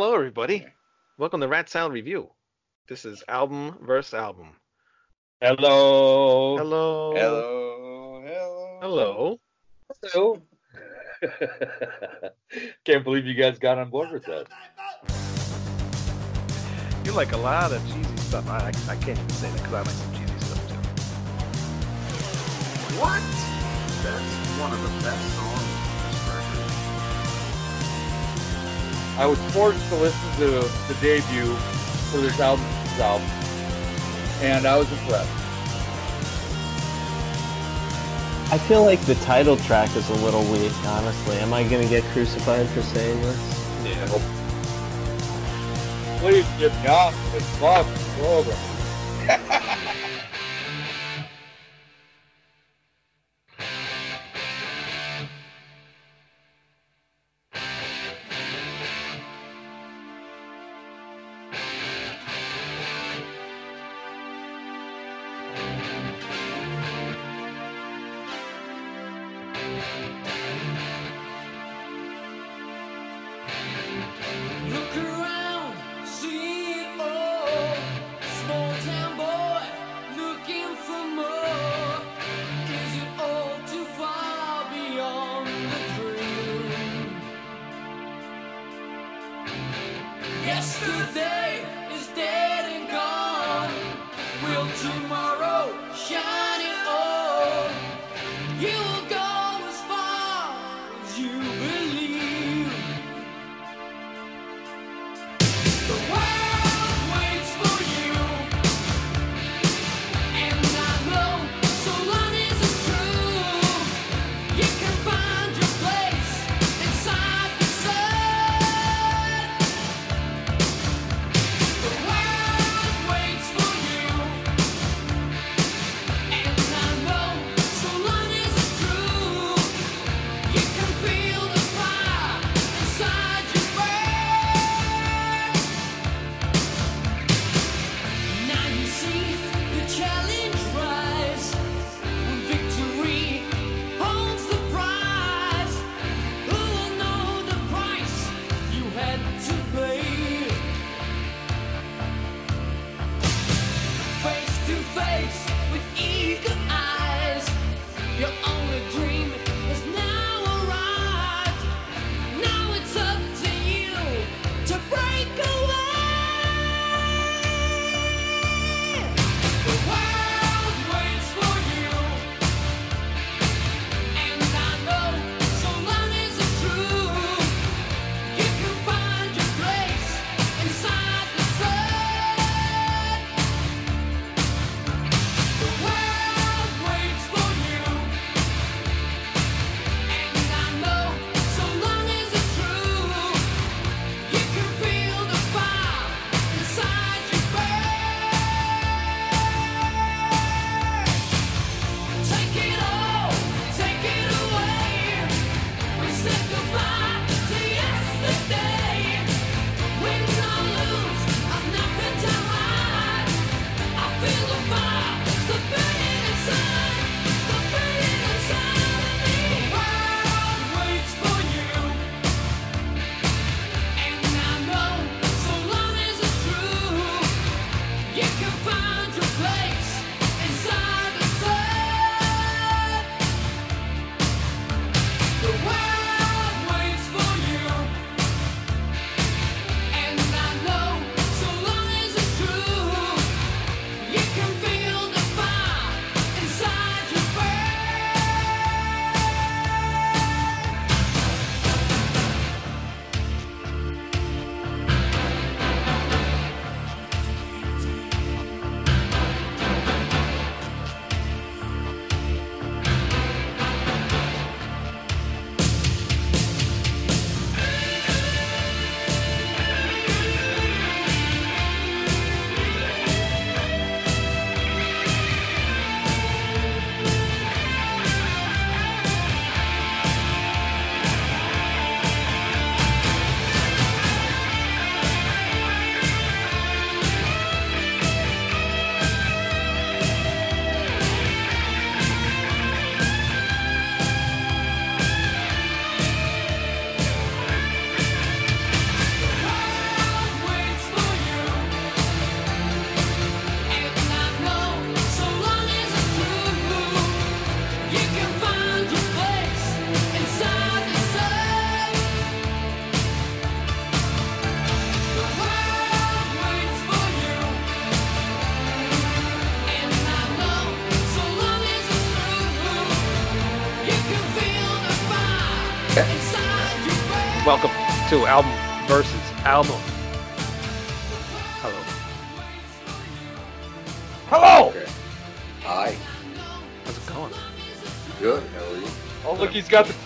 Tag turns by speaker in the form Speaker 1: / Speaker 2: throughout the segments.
Speaker 1: Hello, everybody. Welcome to Rat Salad Review. This is album versus album.
Speaker 2: Hello.
Speaker 1: Hello.
Speaker 3: Hello, hello.
Speaker 1: Hello.
Speaker 2: Hello. Can't believe you guys got on board with that.
Speaker 1: You like a lot of cheesy stuff. I, I, I can't even say that because I like some cheesy stuff too.
Speaker 3: What? That's one of the best songs
Speaker 2: I was forced to listen to the debut for this album, this album, and I was impressed.
Speaker 4: I feel like the title track is a little weak, honestly. Am I gonna get crucified for saying this?
Speaker 1: Yeah.
Speaker 2: Please get me off this fucking program.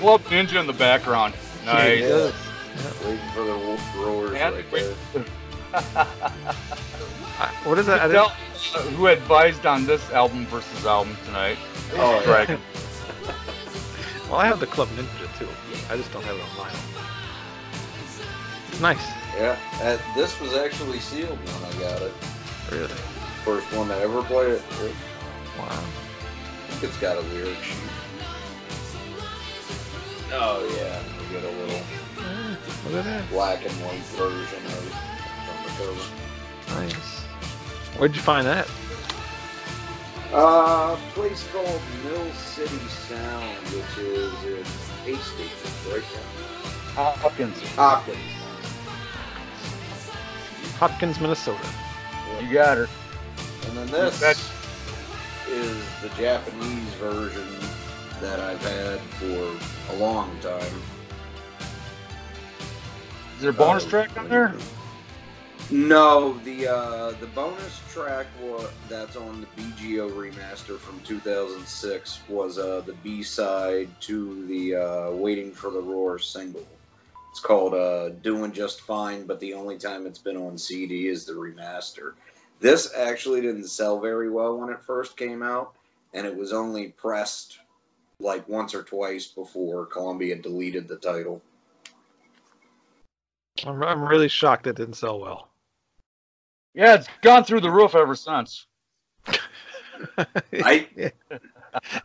Speaker 5: Club Ninja in the background. Nice.
Speaker 3: Yeah. Waiting for the wolf roars
Speaker 5: And
Speaker 3: right
Speaker 5: wait-
Speaker 3: there.
Speaker 1: What is that? I
Speaker 5: Tell
Speaker 1: didn't,
Speaker 5: uh, who advised on this album versus album tonight.
Speaker 3: Oh, yeah.
Speaker 5: Dragon.
Speaker 1: well, I have the Club Ninja too. I just don't have it on vinyl. It's nice.
Speaker 3: Yeah. Uh, this was actually sealed when I got it.
Speaker 1: Really.
Speaker 3: First one to ever play it. it
Speaker 1: Wow.
Speaker 3: I think it's got a lyric sheet. Oh yeah, you get a little
Speaker 1: Look at that.
Speaker 3: black and white version of from the cover.
Speaker 1: Nice. Where'd you find that?
Speaker 3: Uh, a place called Mill City Sound, which is in Hastings, right now.
Speaker 5: Hopkins,
Speaker 3: Hopkins.
Speaker 1: Hopkins, Minnesota.
Speaker 5: you got her.
Speaker 3: And then this is the Japanese version that I've had for a long time.
Speaker 5: Is there a bonus
Speaker 3: Uh,
Speaker 5: track on there?
Speaker 3: No, the uh, the bonus track wa- that's on the BGO remaster from 2006 was uh, the B side to the uh, "Waiting for the Roar" single. It's called uh, "Doing Just Fine," but the only time it's been on CD is the remaster. This actually didn't sell very well when it first came out, and it was only pressed like once or twice before Columbia deleted the title.
Speaker 1: I'm, I'm really shocked it didn't sell well.
Speaker 5: Yeah, it's gone through the roof ever since.
Speaker 3: I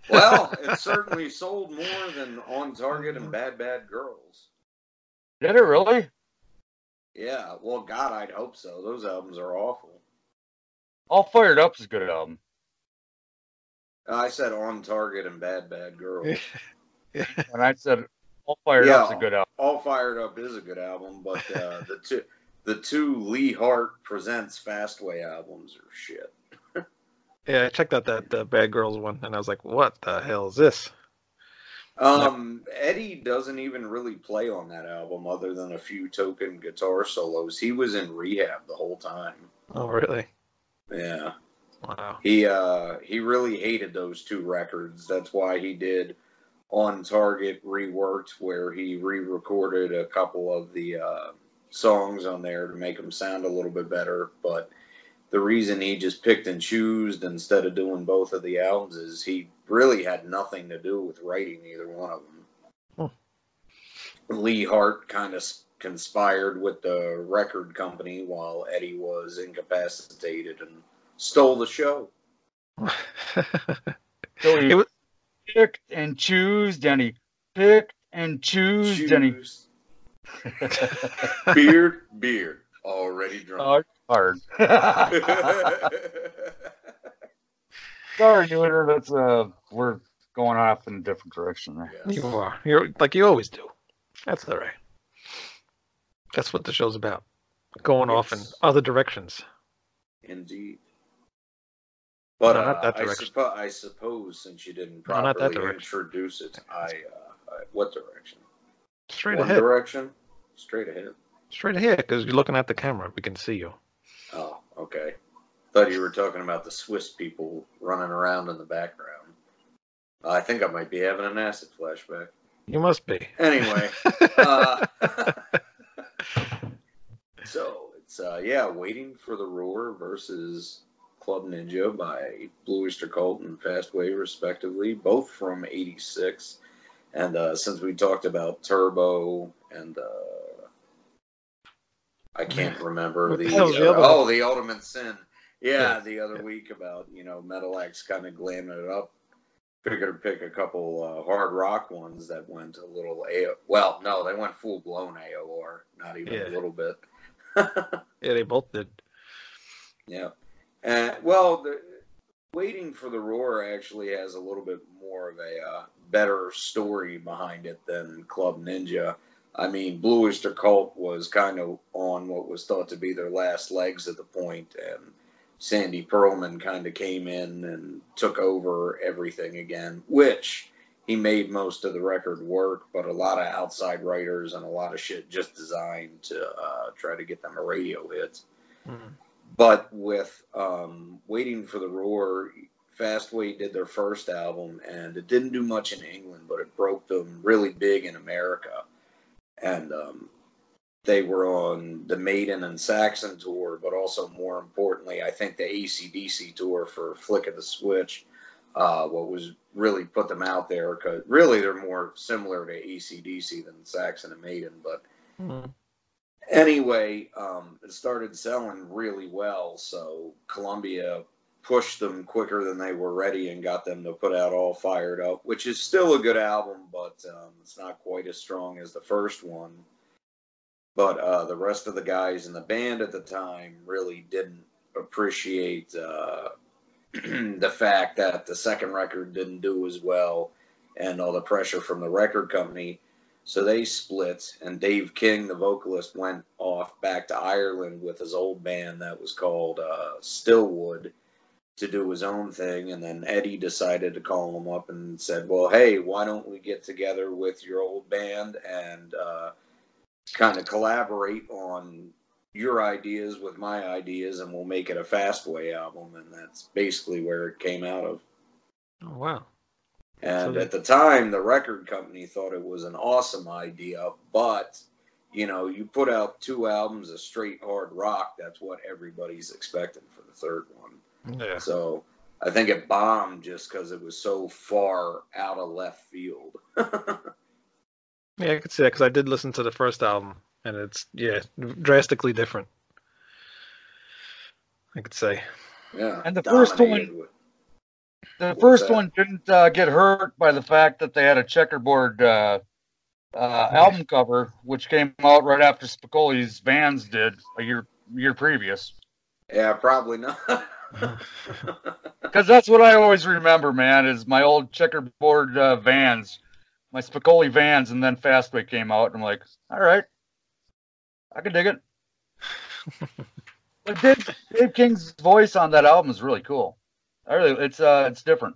Speaker 3: well, it certainly sold more than On Target and Bad Bad Girls.
Speaker 5: Did it really?
Speaker 3: Yeah, well, God, I'd hope so. Those albums are awful.
Speaker 5: All Fired Up is a good album.
Speaker 3: I said On Target and Bad Bad Girls.
Speaker 5: And I said All Fired
Speaker 3: Yeah.
Speaker 5: Up's a good album.
Speaker 3: All Fired Up is a good album, but uh, the two the two Lea Hart presents Fastway albums are shit.
Speaker 1: yeah, I checked out that uh, Bad Girls one, and I was like, "What the hell is this?"
Speaker 3: Um, Eddie doesn't even really play on that album, other than a few token guitar solos. He was in rehab the whole time.
Speaker 1: Oh, really?
Speaker 3: Yeah.
Speaker 1: Wow.
Speaker 3: He uh he really hated those two records. That's why he did on target reworked where he re-recorded a couple of the uh, songs on there to make them sound a little bit better. But the reason he just picked and chose instead of doing both of the albums is he really had nothing to do with writing either one of them. Lea Hart kind of conspired with the record company while Eddie was incapacitated and stole the show.
Speaker 5: So he
Speaker 1: It was-
Speaker 5: picked and choose, and he picked and choose, and he
Speaker 3: Choose. beard, beard, already drunk.
Speaker 5: Hard. Sorry, Newitter. That's uh, we're going off in a different direction there.
Speaker 3: Yes.
Speaker 1: you are. You're like you always do. That's all right. That's what the show's about. Going off in other directions.
Speaker 3: Indeed. But
Speaker 1: No,
Speaker 3: uh,
Speaker 1: not that
Speaker 3: I, suppo- I suppose since you didn't
Speaker 1: No,
Speaker 3: properly
Speaker 1: direction.
Speaker 3: introduce it, I, uh, I what direction?
Speaker 1: Straight
Speaker 3: One
Speaker 1: ahead.
Speaker 3: direction. Straight ahead.
Speaker 1: Straight ahead, because you're looking at the camera. We can see you.
Speaker 3: Oh, okay. Thought you were talking about the Swiss people running around in the background. I think I might be having an acid flashback.
Speaker 1: You must be.
Speaker 3: Anyway, uh, so it's uh, yeah, waiting for the roar versus Club Ninja by Blue Oyster Cult and Fastway, respectively, both from '86. And uh, since we talked about Turbo and uh, I can't remember
Speaker 1: the
Speaker 3: the, uh, oh the Ultimate Sin. Yeah,
Speaker 1: Yeah.
Speaker 3: the other week about you know Metal X kind of glamming it up figured to pick a couple uh, hard rock ones that went a little AO. Well, no, they went full blown AOR, not even
Speaker 1: Yeah.
Speaker 3: a little bit.
Speaker 1: Yeah, they both did.
Speaker 3: yeah. And well, the, waiting for the roar actually has a little bit more of a uh, better story behind it than Club Ninja. I mean, Blue Oyster Cult was kind of on what was thought to be their last legs at the point, and Sandy Pearlman kind of came in and took over everything again, which he made most of the record work, but a lot of outside writers and a lot of shit just designed to uh, try to get them a radio hit.
Speaker 1: Mhm.
Speaker 3: But with um, Waiting for the Roar, Fastway did their first album, and it didn't do much in England, but it broke them really big in America. And um, they were on the Maiden and Saxon tour, but also more importantly, I think the ACDC tour for Flick of the Switch. Uh, what was really put them out there because really they're more similar to ACDC than Saxon and Maiden, but
Speaker 1: Mhm.
Speaker 3: Anyway, um, it started selling really well. So Columbia pushed them quicker than they were ready and got them to put out All Fired Up, which is still a good album, but um, it's not quite as strong as the first one. But uh, the rest of the guys in the band at the time really didn't appreciate uh, the fact that the second record didn't do as well and all the pressure from the record company. So they split, and Dave King, the vocalist, went off back to Ireland with his old band that was called uh, Stillwood to do his own thing. And then Eddie decided to call him up and said, Well, hey, why don't we get together with your old band and uh, kind of collaborate on your ideas with my ideas, and we'll make it a Fastway album? And that's basically where it came out of.
Speaker 1: Oh, wow.
Speaker 3: And
Speaker 1: So-
Speaker 3: at the time, the record company thought it was an awesome idea, but you know, you put out two albums of straight hard rock, that's what everybody's expecting for the third one.
Speaker 1: Yeah.
Speaker 3: So I think it bombed just because it was so far out of left field.
Speaker 1: Yeah, I could see that because I did listen to the first album, and it's yeah drastically different. I could say.
Speaker 3: yeah.
Speaker 5: And the first one-
Speaker 3: with-
Speaker 5: The first one didn't uh, get hurt by the fact that they had a checkerboard uh, uh, album cover, which came out right after Spicoli's Vans did a year year previous.
Speaker 3: Yeah, probably not.
Speaker 5: Because that's what I always remember, man, is my old checkerboard uh, Vans, my Spicoli Vans, and then Fastway came out, and I'm like, all right, I can dig it. But Dave, Dave King's voice on that album is really cool. I really, it's uh, it's different.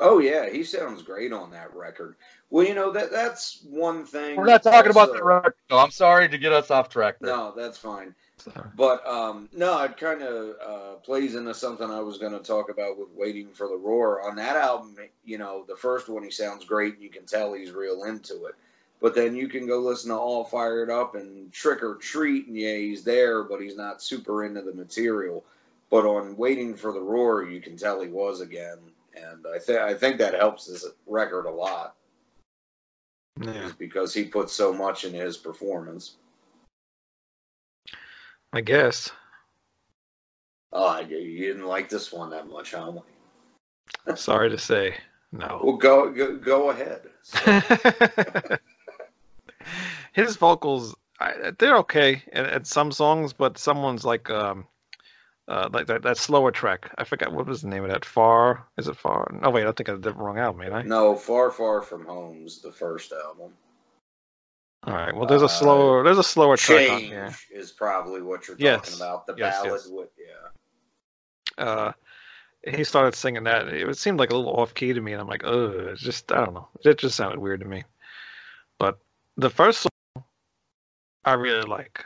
Speaker 3: oh yeah, he sounds great on that record. Well, you know that that's one thing.
Speaker 5: We're not talking about
Speaker 3: also-
Speaker 5: the record. though. I'm sorry to get us off track there.
Speaker 3: No, that's fine.
Speaker 1: So,
Speaker 3: But um, no, it kind of uh, plays into something I was going to talk about with "Waiting for the Roar." On that album, you know, the first one he sounds great, and you can tell he's real into it. But then you can go listen to "All Fired Up" and "Trick or Treat," and yeah, he's there, but he's not super into the material. But on "Waiting for the Roar," you can tell he was again, and I think I think that helps his record a lot,
Speaker 1: yeah,
Speaker 3: because he put so much in his performance.
Speaker 1: I guess.
Speaker 3: Oh, you didn't like this one that much, huh?
Speaker 1: Sorry to say, no.
Speaker 3: Well, go go, go ahead. So,
Speaker 1: His vocals, I, they're okay at, at some songs, but someone's like um, uh, like that, that slower track. I forgot what was the name of that. Far is it far? No, wait, I think I did the wrong album, ain't I?
Speaker 3: no, far, far from home's the first album.
Speaker 1: All right. Well, there's a
Speaker 3: Uh,
Speaker 1: slower there's a slower track on
Speaker 3: Change
Speaker 1: here.
Speaker 3: is probably what you're
Speaker 1: Yes.
Speaker 3: talking about. The
Speaker 1: Yes,
Speaker 3: ballad
Speaker 1: yes.
Speaker 3: with yeah.
Speaker 1: Uh, he started singing that. It seemed like a little off key to me, and I'm like, oh, it's just I don't know. It just sounded weird to me. But the first song I really like.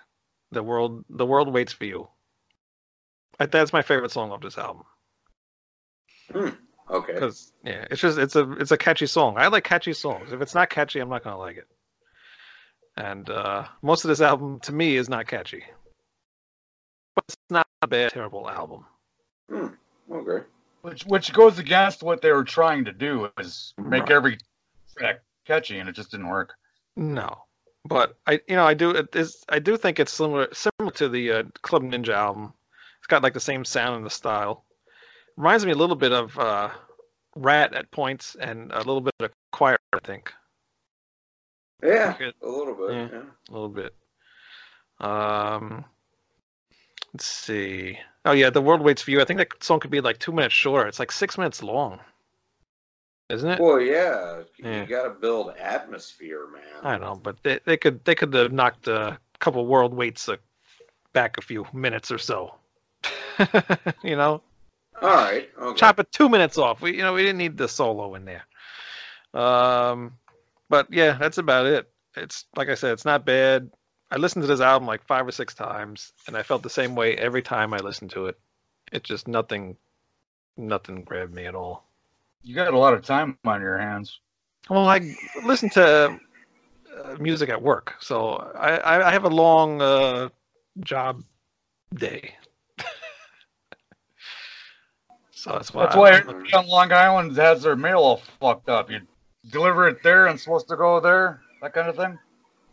Speaker 1: The world the world waits for you. I, that's my favorite song of this album.
Speaker 3: Okay.
Speaker 1: Because yeah, it's just it's a it's a catchy song. I like catchy songs. If it's not catchy, I'm not gonna like it. And uh, most of this album to me is not catchy, but it's not a bad, terrible album.
Speaker 3: Okay.
Speaker 5: Which which goes against what they were trying to do is make every track catchy, and it just didn't work.
Speaker 1: No, but I you know I do it is I do think it's similar similar to the uh, Club Ninja album. Got like the same sound and the style. Reminds me a little bit of uh, Ratt at points and a little bit of Choir, I think.
Speaker 3: Yeah, a little bit.
Speaker 1: Yeah.
Speaker 3: Yeah.
Speaker 1: a little bit. Um, let's see. Oh yeah, the world waits for you. I think that song could be like two minutes shorter. It's like six minutes long, isn't it?
Speaker 3: Well, yeah,
Speaker 1: Yeah.
Speaker 3: you got to build atmosphere, man.
Speaker 1: I don't know, but they, they could they could have knocked a couple world weights uh, back a few minutes or so. you know,
Speaker 3: All right. Okay.
Speaker 1: chop it two minutes off. We you know we didn't need the solo in there. Um, but yeah, that's about it. It's like I said, it's not bad. I listened to this album like five or six times, and I felt the same way every time I listened to it. It just nothing, nothing grabbed me at all.
Speaker 5: You got a lot of time on your hands.
Speaker 1: Well, I listen to uh, music at work, so I I have a long uh, job day. So that's why.
Speaker 5: That's why everybody on Long Island has their mail all fucked up. You deliver it there and it's supposed to go there, that kind of thing.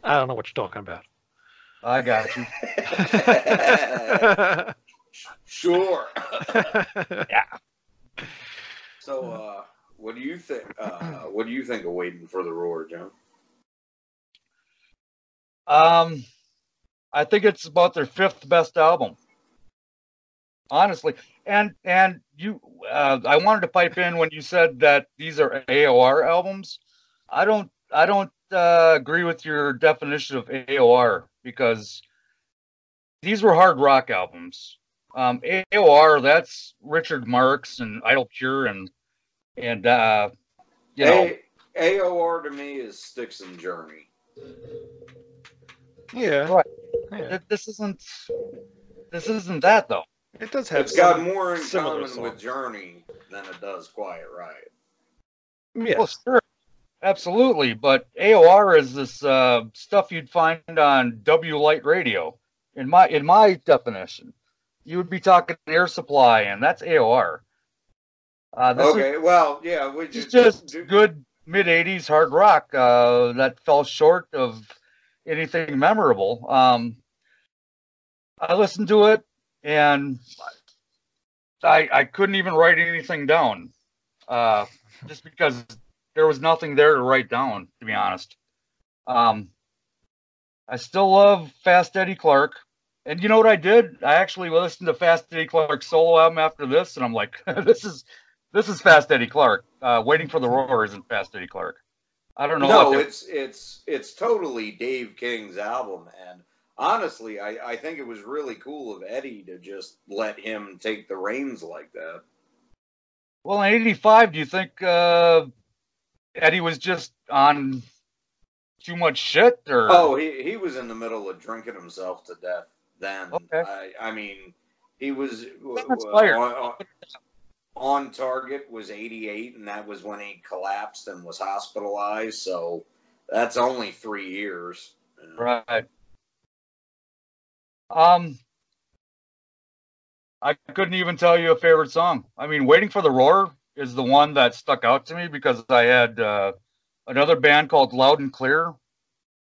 Speaker 1: I don't know what you're talking about.
Speaker 5: I got you.
Speaker 3: sure.
Speaker 1: yeah.
Speaker 3: So, uh, what do you think? Uh, what do you think of waiting for the roar, John?
Speaker 5: Um, I think it's about their fifth best album. Honestly, and and you, uh, I wanted to pipe in when you said that these are AOR albums. I don't, I don't uh, agree with your definition of AOR because these were hard rock albums. Um, AOR, that's Richard Marx and Idle Pure and and uh, you know,
Speaker 3: A- AOR to me is Styx and Journey.
Speaker 1: Yeah.
Speaker 5: Right.
Speaker 1: Yeah.
Speaker 5: this isn't this isn't that though.
Speaker 1: It does have.
Speaker 3: It's got more in
Speaker 1: similar
Speaker 3: common with. Journey than it does Quiet Riot.
Speaker 1: Yeah.
Speaker 5: Well, sure, absolutely. But AOR is this uh, stuff you'd find on W Light Radio. In my in my definition, you would be talking Air Supply, and that's AOR. Uh, this is
Speaker 3: Okay, well, yeah, we
Speaker 5: It's
Speaker 3: just,
Speaker 5: just
Speaker 3: do-
Speaker 5: good mid '80s hard rock uh, that fell short of anything memorable. Um, I listened to it and I I couldn't even write anything down, uh, just because there was nothing there to write down. To be honest, um, I still love Fast Eddie Clarke. And you know what I did? I actually listened to Fast Eddie Clarke's solo album after this, and I'm like, this is this is Fast Eddie Clarke. Uh, Waiting for the Roar isn't Fast Eddie Clarke. I don't know.
Speaker 3: no, it's it's it's totally Dave King's album, and honestly, I I think it was really cool of Eddie to just let him take the reins like that.
Speaker 5: well, in '85, do you think uh, Eddie was just on too much shit, or
Speaker 3: Oh, he he was in the middle of drinking himself to death. Then
Speaker 5: Okay.
Speaker 3: I I mean, he was uh, on, on- target was 88, and that was when he collapsed and was hospitalized. So that's only three years. you know.
Speaker 5: Right. Um, I couldn't even tell you a favorite song. I mean, "Waiting for the Roar" is the one that stuck out to me because I had uh, another band called Loud and Clear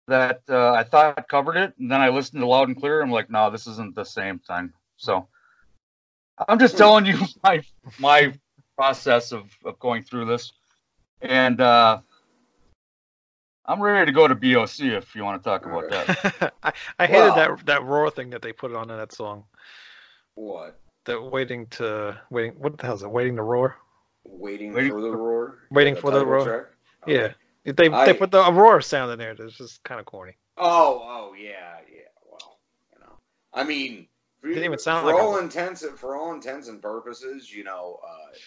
Speaker 5: that uh, I thought covered it, and then I listened to Loud and Clear. I'm like, no, this isn't the same thing. So I'm just telling you my my process of, of going through this, and uh, I'm ready to go to BOC if you want to talk about that.
Speaker 1: I, I hated
Speaker 3: Well-
Speaker 1: that that roar thing that they put on in that song.
Speaker 3: What?
Speaker 1: The waiting to waiting. What the hell is it? Waiting to roar.
Speaker 3: Waiting,
Speaker 5: Waiting
Speaker 3: for the roar.
Speaker 1: Waiting for the
Speaker 3: title
Speaker 1: roar.
Speaker 3: track?
Speaker 1: Yeah. They
Speaker 3: I-
Speaker 1: they put the roar sound in there. It's just kind of corny.
Speaker 3: Oh, oh yeah, yeah. Well, you know, I mean, for,
Speaker 1: Didn't even sound
Speaker 3: for
Speaker 1: like a-
Speaker 3: all intents for all intents and purposes, you know, uh, he,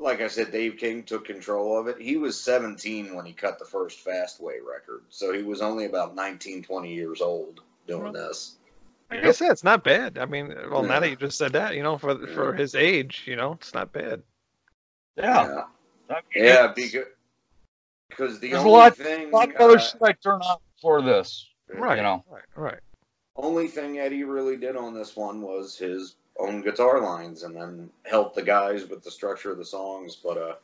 Speaker 3: like I said, Dave King took control of it. He was 17 when he cut the first Fastway record, so he was only about 19, 20 years old doing this.
Speaker 1: Like I said, it's not bad. I mean, well, now that you just said that, you know, for for his age, you know, it's not bad.
Speaker 5: Yeah. I mean,
Speaker 3: yeah,
Speaker 5: it's-
Speaker 3: because because the
Speaker 5: There's a lot-
Speaker 3: thing
Speaker 5: a lot of other
Speaker 3: uh,
Speaker 5: shit I turn on for this.
Speaker 1: Right.
Speaker 5: You know.
Speaker 1: Right. Right.
Speaker 3: only thing Eddie really did on this one was his own guitar lines and then help the guys with the structure of the songs. But uh,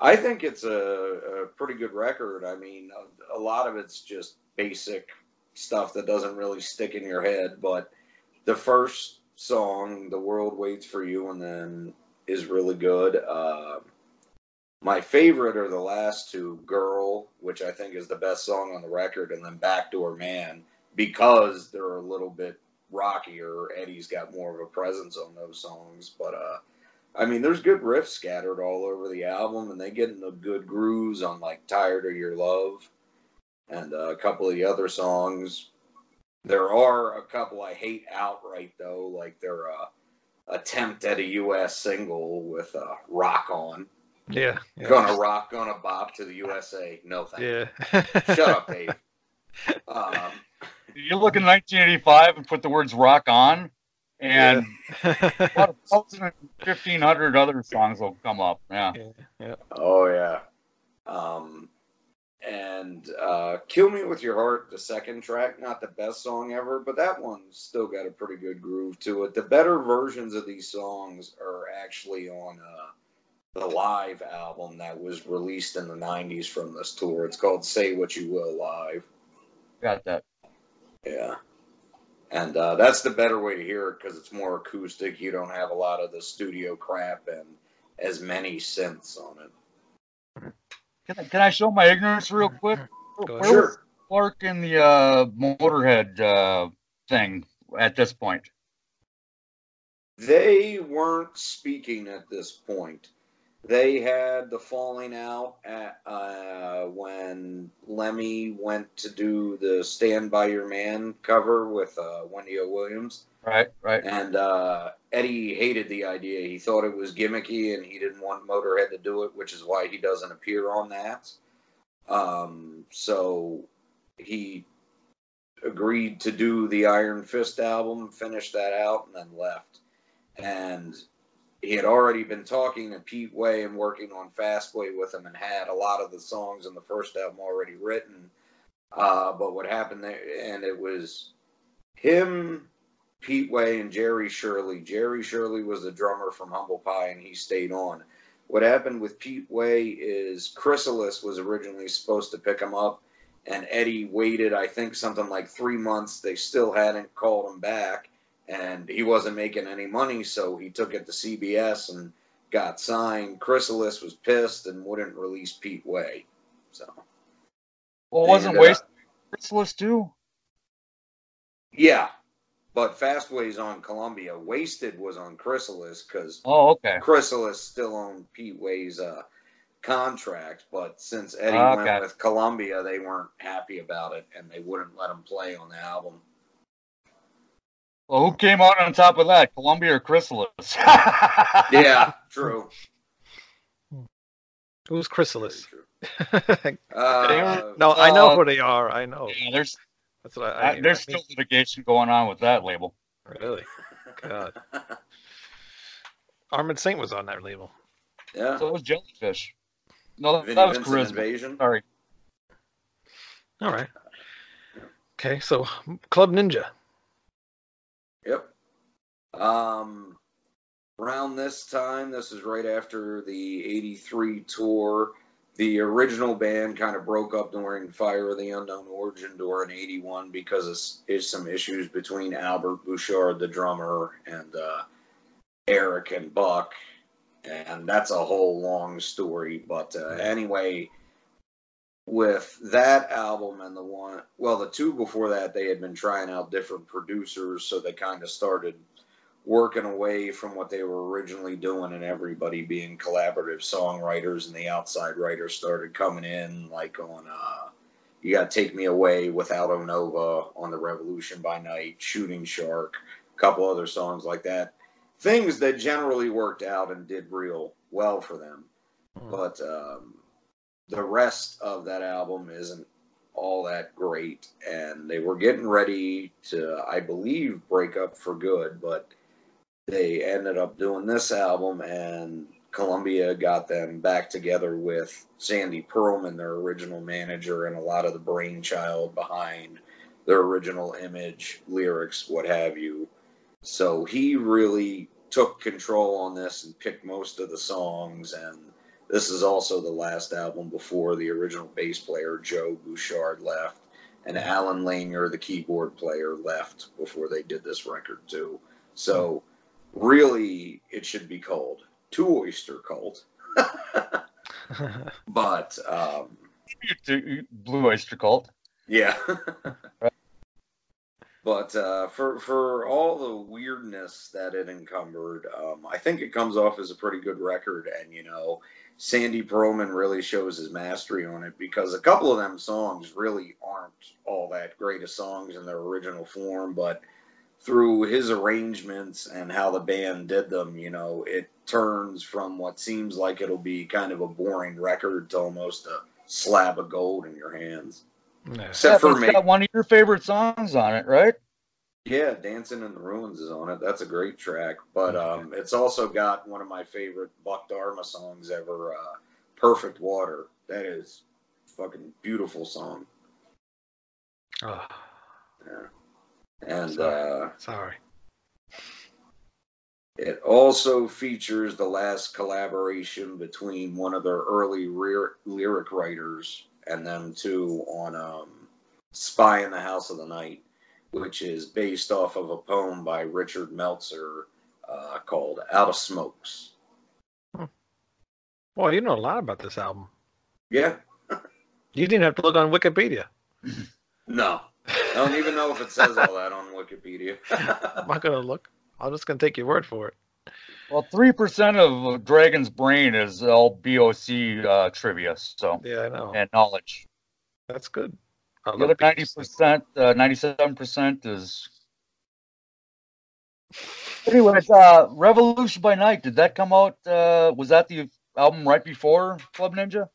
Speaker 3: I think it's a, a pretty good record. I mean, a, a lot of it's just basic stuff that doesn't really stick in your head. But the first song, "The World Waits for You," and then is really good. Uh, my favorite are the last two, "Girl," which I think is the best song on the record, and then "Backdoor Man." because they're a little bit rockier. Eddie's got more of a presence on those songs, but uh, I mean, there's good riffs scattered all over the album, and they get into good grooves on like "Tired of Your Love" and uh, a couple of the other songs. There are a couple I hate outright though, like their uh, attempt at a U.S. single with uh, "Rock On."
Speaker 1: Yeah. yeah.
Speaker 3: Gonna rock, gonna bop to the USA. No thank you.
Speaker 1: Yeah.
Speaker 3: Shut up, Dave. Um,
Speaker 5: You look in 1985 and put the words "rock on," and about a thousand and fifteen hundred other songs will come up. Yeah.
Speaker 3: oh yeah. Um, and uh, "Kill Me with Your Heart," the second track, not the best song ever, but that one's still got a pretty good groove to it. The better versions of these songs are actually on uh, the live album that was released in the '90s from this tour. It's called "Say What You Will" live.
Speaker 5: Got that.
Speaker 3: Yeah. And uh, that's the better way to hear it because it's more acoustic. You don't have a lot of the studio crap and as many synths on it.
Speaker 5: Can I, can I show my ignorance real quick?
Speaker 1: Go
Speaker 5: Where
Speaker 1: ahead.
Speaker 5: was Clarke in the uh, Motorhead uh, thing at this point?
Speaker 3: They weren't speaking at this point. They had the falling out at uh, when Lemmy went to do the "Stand by Your Man" cover with uh, Wendy O. Williams.
Speaker 5: Right, right.
Speaker 3: And uh, Eddie hated the idea. He thought it was gimmicky, and he didn't want Motorhead to do it, which is why he doesn't appear on that. Um, so he agreed to do the Iron Fist album, finish that out, and then left. And he had already been talking to Pete Way and working on Fastway with him, and had a lot of the songs in the first album already written. Uh, but what happened there, and it was him, Pete Way and Jerry Shirley. Jerry Shirley was the drummer from Humble Pie, and he stayed on. What happened with Pete Way is Chrysalis was originally supposed to pick him up, and Eddie waited, I think, something like three months. They still hadn't called him back, and he wasn't making any money, so he took it to CBS and got signed. Chrysalis was pissed and wouldn't release Pete Way. So,
Speaker 5: Well, wasn't
Speaker 3: ended
Speaker 5: Waste Chrysalis too?
Speaker 3: yeah. But Fastway's on Columbia. Waysted was on Chrysalis because
Speaker 5: Oh, okay.
Speaker 3: Chrysalis still owned Pete Way's uh, contract, but since Eddie
Speaker 5: Okay.
Speaker 3: went with Columbia, they weren't happy about it, and they wouldn't let him play on the album.
Speaker 5: Well, who came out on top of that, Columbia or Chrysalis?
Speaker 3: Yeah, true.
Speaker 1: Who's Chrysalis?
Speaker 3: true.
Speaker 1: no,
Speaker 3: Uh,
Speaker 1: I know
Speaker 5: uh,
Speaker 1: who they are. I know.
Speaker 5: Yeah, there's
Speaker 1: That's what I.
Speaker 5: uh,
Speaker 1: I
Speaker 5: there's
Speaker 1: I
Speaker 5: still litigation going on with that label.
Speaker 1: really. God. Armored Saint was on that label.
Speaker 3: yeah.
Speaker 5: So it was Jellyfish. No,
Speaker 3: Vinnie
Speaker 5: that was
Speaker 3: Vincent
Speaker 5: Charisma.
Speaker 3: Invasion.
Speaker 5: Sorry.
Speaker 1: All right. Okay, so Club Ninja.
Speaker 3: Yep. Um, around this time, this is right after the 83 tour. The original band kind of broke up during Fire of the Unknown Origin tour in 81 because of is some issues between Albert Bouchard, the drummer, and uh, Eric and Buck. And that's a whole long story. But uh, anyway, with that album and the one, well, the two before that, they had been trying out different producers, so they kind of started working away from what they were originally doing, and everybody being collaborative songwriters, and the outside writers started coming in, like on uh, You Gotta Take Me Away without Onova on the Revolution by Night, Shooting Shark, a couple other songs like that. Things that generally worked out and did real well for them.
Speaker 1: Hmm.
Speaker 3: But um, the rest of that album isn't all that great. And they were getting ready to, I believe, break up for good, but they ended up doing this album and Columbia got them back together with Sandy Pearlman, their original manager, and a lot of the brainchild behind their original image, lyrics, what have you. So he really took control on this and picked most of the songs. And this is also the last album before the original bass player, Joe Bouchard, left. And Allen Lanier, the keyboard player, left before they did this record, too. So really, it should be called Two Oyster Cult. but um,
Speaker 5: Blue Oyster Cult.
Speaker 3: yeah. but uh, for for all the weirdness that it encumbered, um, I think it comes off as a pretty good record. And you know, Sandy Pearlman really shows his mastery on it because a couple of them songs really aren't all that great of songs in their original form, but through his arrangements and how the band did them, you know, it turns from what seems like it'll be kind of a boring record to almost a slab of gold in your hands.
Speaker 1: Yeah.
Speaker 5: Yeah,
Speaker 3: Except
Speaker 5: but
Speaker 3: for
Speaker 5: it's
Speaker 3: me.
Speaker 5: got one of your favorite songs on it, right?
Speaker 3: Yeah, Dancing in the Ruins is on it. That's a great track. But um, it's also got one of my favorite Buck Dharma songs ever, uh, Perfect Water. That is fucking beautiful song.
Speaker 1: Oh,
Speaker 3: Yeah. And
Speaker 1: Sorry.
Speaker 3: uh,
Speaker 1: sorry.
Speaker 3: it also features the last collaboration between one of their early rear, lyric writers and them two on um, Spy in the House of the Night, which is based off of a poem by Richard Meltzer uh, called Out of Smokes.
Speaker 1: Well, you know a lot about this album.
Speaker 3: Yeah,
Speaker 1: You didn't have to look on Wikipedia.
Speaker 3: no. I don't even know if it says all that on Wikipedia.
Speaker 1: I'm not gonna look. I'm just gonna take your word for it.
Speaker 5: Well, three percent of Dragon's Brain is all BOC uh, trivia, so
Speaker 1: Yeah, I know.
Speaker 5: and knowledge.
Speaker 1: That's good. I
Speaker 5: The other ninety percent, uh, ninety-seven percent is. Anyways, uh, Revolution by Night. Did that come out? Uh, was that the album right before Club Ninja?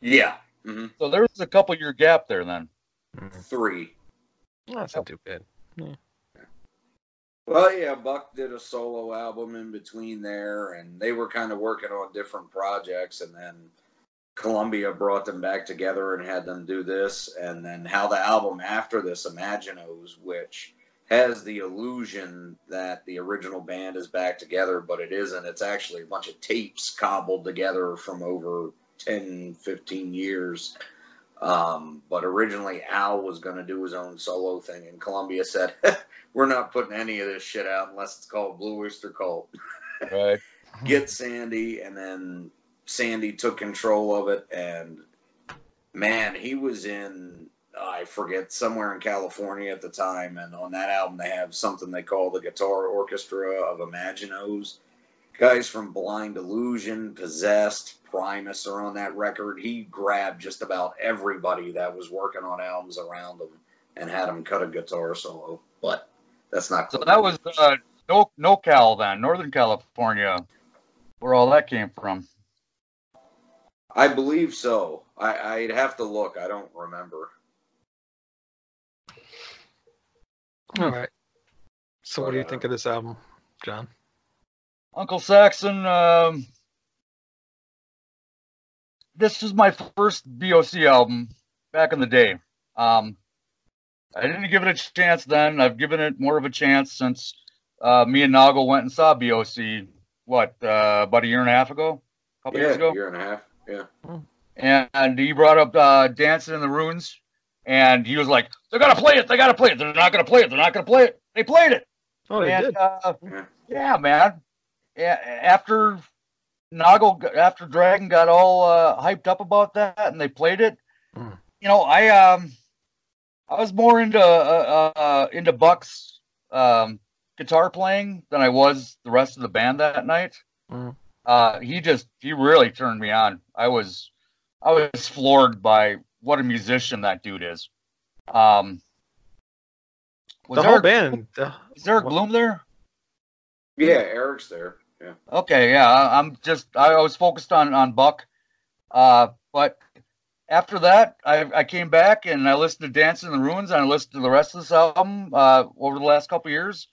Speaker 3: yeah. hmm
Speaker 5: So there was a couple year gap there then.
Speaker 3: Three.
Speaker 1: Oh, that's not too bad.
Speaker 3: Well, yeah, Buck did a solo album in between there, and they were kind of working on different projects, and then Columbia brought them back together and had them do this, and then how the album after this, Imaginos, which has the illusion that the original band is back together, but it isn't. It's actually a bunch of tapes cobbled together from over 10, 15 years. Um, but originally, Al was going to do his own solo thing, and Columbia said, we're not putting any of this shit out unless it's called Blue Oyster Cult.
Speaker 5: Right.
Speaker 3: Get Sandy, and then Sandy took control of it, and man, he was in I forget somewhere in California at the time, and on that album they have something they call the Guitar Orchestra of Imaginos. Guys from Blind Illusion, Possessed, Primus are on that record. He grabbed just about everybody that was working on albums around him and had them cut a guitar solo. But that's not
Speaker 5: So that was uh, no NoCal then, Northern California, where all that came from.
Speaker 3: I believe so. I, I'd have to look. I don't remember.
Speaker 1: All right. So, what do you
Speaker 3: uh,
Speaker 1: think of this album, John?
Speaker 5: Uncle Saxon. Um, this is my first BOC album back in the day. Um, I didn't give it a chance then. I've given it more of a chance since uh, me and Noggle went and saw BOC. What uh, about a year and a half ago? A couple
Speaker 3: yeah,
Speaker 5: years ago.
Speaker 3: A year and a half. Yeah.
Speaker 5: and, he brought up uh, Dancing in the Ruins, and he was like, "They gotta play it. They gotta play it. They're not gonna play it. They're not gonna play it. They played it."
Speaker 1: Oh, they
Speaker 5: and,
Speaker 1: did.
Speaker 5: Uh,
Speaker 3: Yeah.
Speaker 5: yeah, man. Yeah, after Noggle, after Dragon got all uh, hyped up about that, and they played it,
Speaker 1: Mm.
Speaker 5: you know, I um, I was more into uh, uh, into Buck's um, guitar playing than I was the rest of the band that night.
Speaker 1: Mm.
Speaker 5: Uh, he just he really turned me on. I was I was floored by what a musician that dude is. Um, was
Speaker 1: The
Speaker 5: there
Speaker 1: whole band. uh,
Speaker 5: is Eric
Speaker 1: What-
Speaker 5: Bloom there?
Speaker 3: Yeah, Eric's there. Yeah.
Speaker 5: Okay, yeah, I- I'm just I was focused on on Buck, uh, but after that, I I came back and I listened to Dance in the Ruins and I listened to the rest of this album uh, over the last couple years.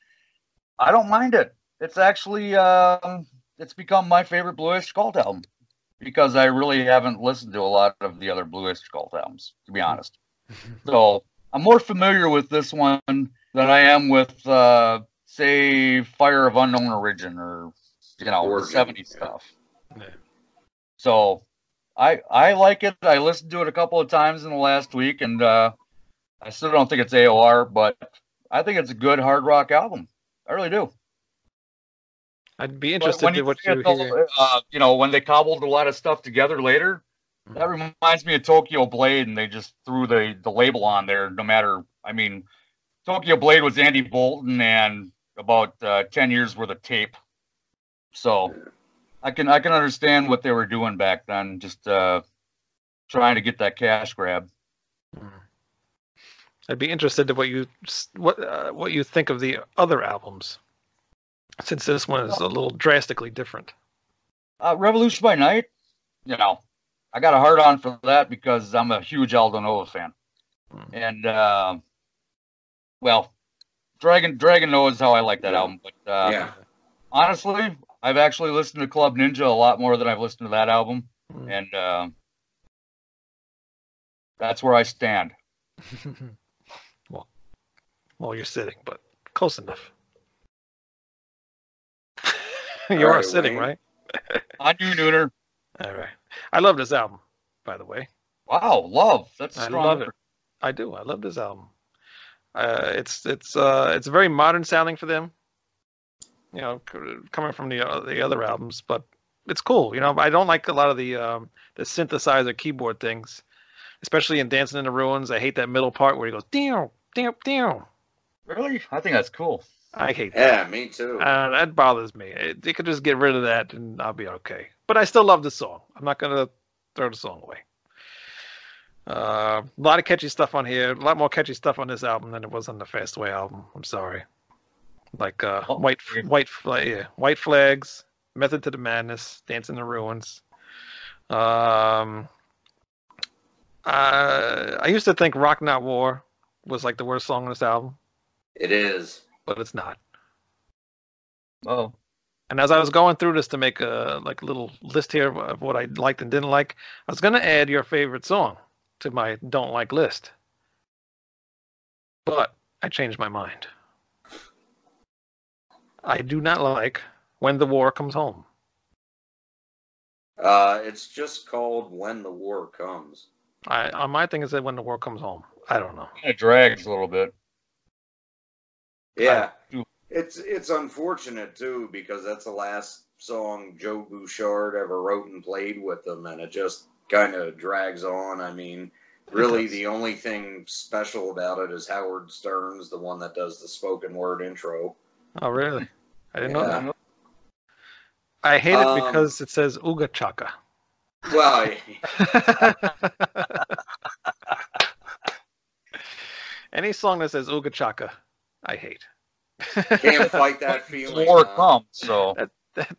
Speaker 5: I don't mind it. It's actually um, it's become my favorite Blue Oyster Cult album because I really haven't listened to a lot of the other Blue Oyster Cult albums, to be honest. So I'm more familiar with this one than I am with, uh, say, Fire of Unknown Origin or you know
Speaker 3: Origin,
Speaker 5: the '70s
Speaker 3: yeah.
Speaker 5: stuff.
Speaker 1: Yeah.
Speaker 5: So I I like it. I listened to it a couple of times in the last week, and uh, I still don't think it's AOR, but I think it's a good hard rock album. I really do.
Speaker 1: I'd be interested
Speaker 5: when
Speaker 1: in what you hear.
Speaker 5: uh, you know, when they cobbled a lot of stuff together later, that reminds me of Tokyo Blade, and they just threw the the label on there. No matter, I mean, Tokyo Blade was Andy Boulton and about uh, ten years worth of tape. So I can I can understand what they were doing back then, just uh, trying to get that cash grab.
Speaker 1: Mm. I'd be interested in what you what uh, what you think of the other albums, since this one is a little drastically different.
Speaker 5: Uh, Revolution by Night, you know, I got a hard on for that because I'm a huge Aldo Nova fan.
Speaker 1: Hmm.
Speaker 5: And, uh, well, Dragon Dragon knows how I like that
Speaker 3: Yeah.
Speaker 5: album. But uh,
Speaker 3: yeah.
Speaker 5: honestly, I've actually listened to Club Ninja a lot more than I've listened to that album.
Speaker 1: Mm.
Speaker 5: And uh, that's where I stand.
Speaker 1: well, well, you're sitting, but close enough. you
Speaker 3: All
Speaker 1: are
Speaker 3: right,
Speaker 1: sitting,
Speaker 3: Wayne.
Speaker 1: right?
Speaker 5: On you, Nooner.
Speaker 1: All right. I love this album, by the way.
Speaker 5: Wow, love. That's a
Speaker 1: I
Speaker 5: strong
Speaker 1: love
Speaker 5: word.
Speaker 1: it. I do. I love this album. Uh, it's it's uh it's very modern sounding for them. You know, coming from the uh, the other albums, but it's cool. You know, I don't like a lot of the um the synthesizer keyboard things, especially in Dancing in the Ruins. I hate that middle part where he goes down, down, down.
Speaker 5: Really? I think that's cool.
Speaker 1: I hate that.
Speaker 3: Yeah, me too.
Speaker 1: Uh, that bothers me. It, they could just get rid of that and I'll be okay. But I still love the song. I'm not gonna throw the song away. Uh, a lot of catchy stuff on here. A lot more catchy stuff on this album than it was on the Fastway album. I'm sorry. Like uh,
Speaker 5: Oh,
Speaker 1: white,
Speaker 5: weird.
Speaker 1: white, flag, yeah, white flags, Method to the Madness, Dance in the Ruins. Um, uh, I used to think Rock Not War was like the worst song on this album,
Speaker 3: it is.
Speaker 1: But it's not.
Speaker 5: Oh,
Speaker 1: And as I was going through this to make a like a little list here of- of what I liked and didn't like, I was gonna add your favorite song to my don't like list. But I changed my mind. I do not like When the War Comes Home.
Speaker 3: Uh, it's just called When the War Comes.
Speaker 1: I on my thing is that When the War Comes Home. I don't know.
Speaker 5: it drags a little bit.
Speaker 3: Yeah. It's it's unfortunate too because that's the last song Joe Bouchard ever wrote and played with them, and it just kind of drags on. I mean, really, the only thing special about it is Howard Stearns, the one that does the spoken word intro.
Speaker 1: Oh really? I didn't know that. I hate it
Speaker 3: Um,
Speaker 1: because it says Uga Chaka.
Speaker 3: Well,
Speaker 1: Any song that says Uga Chaka, I hate.
Speaker 3: can't fight that feeling.
Speaker 5: War
Speaker 3: huh?
Speaker 5: comes, so
Speaker 1: That's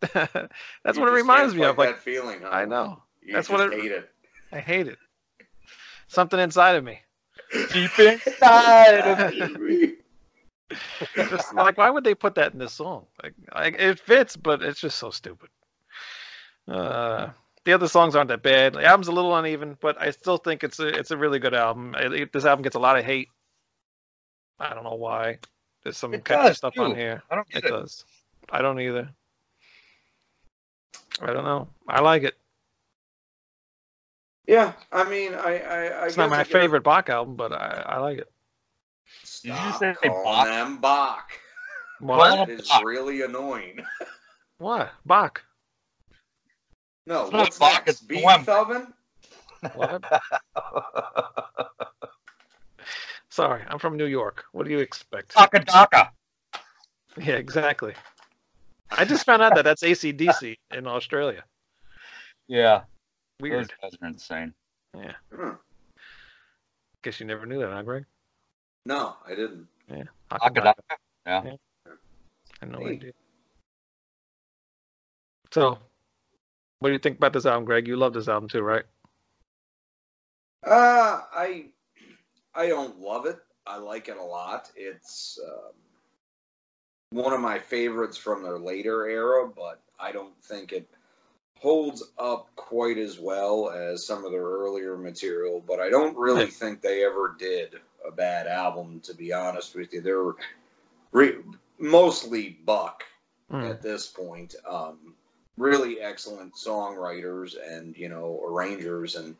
Speaker 3: You
Speaker 1: what it reminds
Speaker 3: can't
Speaker 1: me of. Like
Speaker 3: that feeling. Huh?
Speaker 1: I know.
Speaker 3: You
Speaker 1: That's
Speaker 3: just
Speaker 1: what it-
Speaker 3: hate it.
Speaker 1: I hate it. Something inside of me.
Speaker 5: deep inside of
Speaker 1: Just like, why would they put that in this song? Like, like it fits, but it's just so stupid. Uh, the other songs aren't that bad. The album's a little uneven, but I still think it's a it's a really good album. It- it- this album gets a lot of hate. I don't know why. There's some
Speaker 5: It
Speaker 1: catchy
Speaker 5: does,
Speaker 1: stuff on here.
Speaker 5: I don't
Speaker 1: It
Speaker 5: get it.
Speaker 1: does. I don't either. I don't know. I like it.
Speaker 3: Yeah, I mean, I, I, I
Speaker 1: It's not my
Speaker 3: I
Speaker 1: favorite Bach album, but I, I like it.
Speaker 5: Did you
Speaker 3: Stop
Speaker 5: say
Speaker 3: calling
Speaker 5: Bach?
Speaker 3: them Bach.
Speaker 5: Well,
Speaker 1: What?
Speaker 3: That is
Speaker 5: Bach.
Speaker 3: really annoying.
Speaker 1: What? Bach?
Speaker 3: No,
Speaker 5: It's not
Speaker 3: what's
Speaker 5: Bach,
Speaker 3: next?
Speaker 5: it's
Speaker 3: Beef
Speaker 5: Bohem.
Speaker 1: What? Sorry, I'm from New York. What do you expect?
Speaker 5: Taka Taka.
Speaker 1: Yeah, exactly. I just found out that that's ACDC in Australia.
Speaker 5: Yeah, those
Speaker 1: Weird.
Speaker 5: guys are insane.
Speaker 3: Hmm.
Speaker 1: Guess you never knew that, huh, Greg?
Speaker 3: No, I didn't.
Speaker 5: Taka Taka. Yeah.
Speaker 1: I had no
Speaker 3: Hey.
Speaker 1: idea. So, what do you think about this album, Greg? You love this album too, right?
Speaker 3: Uh, I I don't love it. I like it a lot. It's um, one of my favorites from their later era, but I don't think it holds up quite as well as some of their earlier material. But I don't really think they ever did a bad album, to be honest with you. They're re- mostly Buck
Speaker 1: Hmm.
Speaker 3: at this point. Um, really excellent songwriters and you know arrangers, and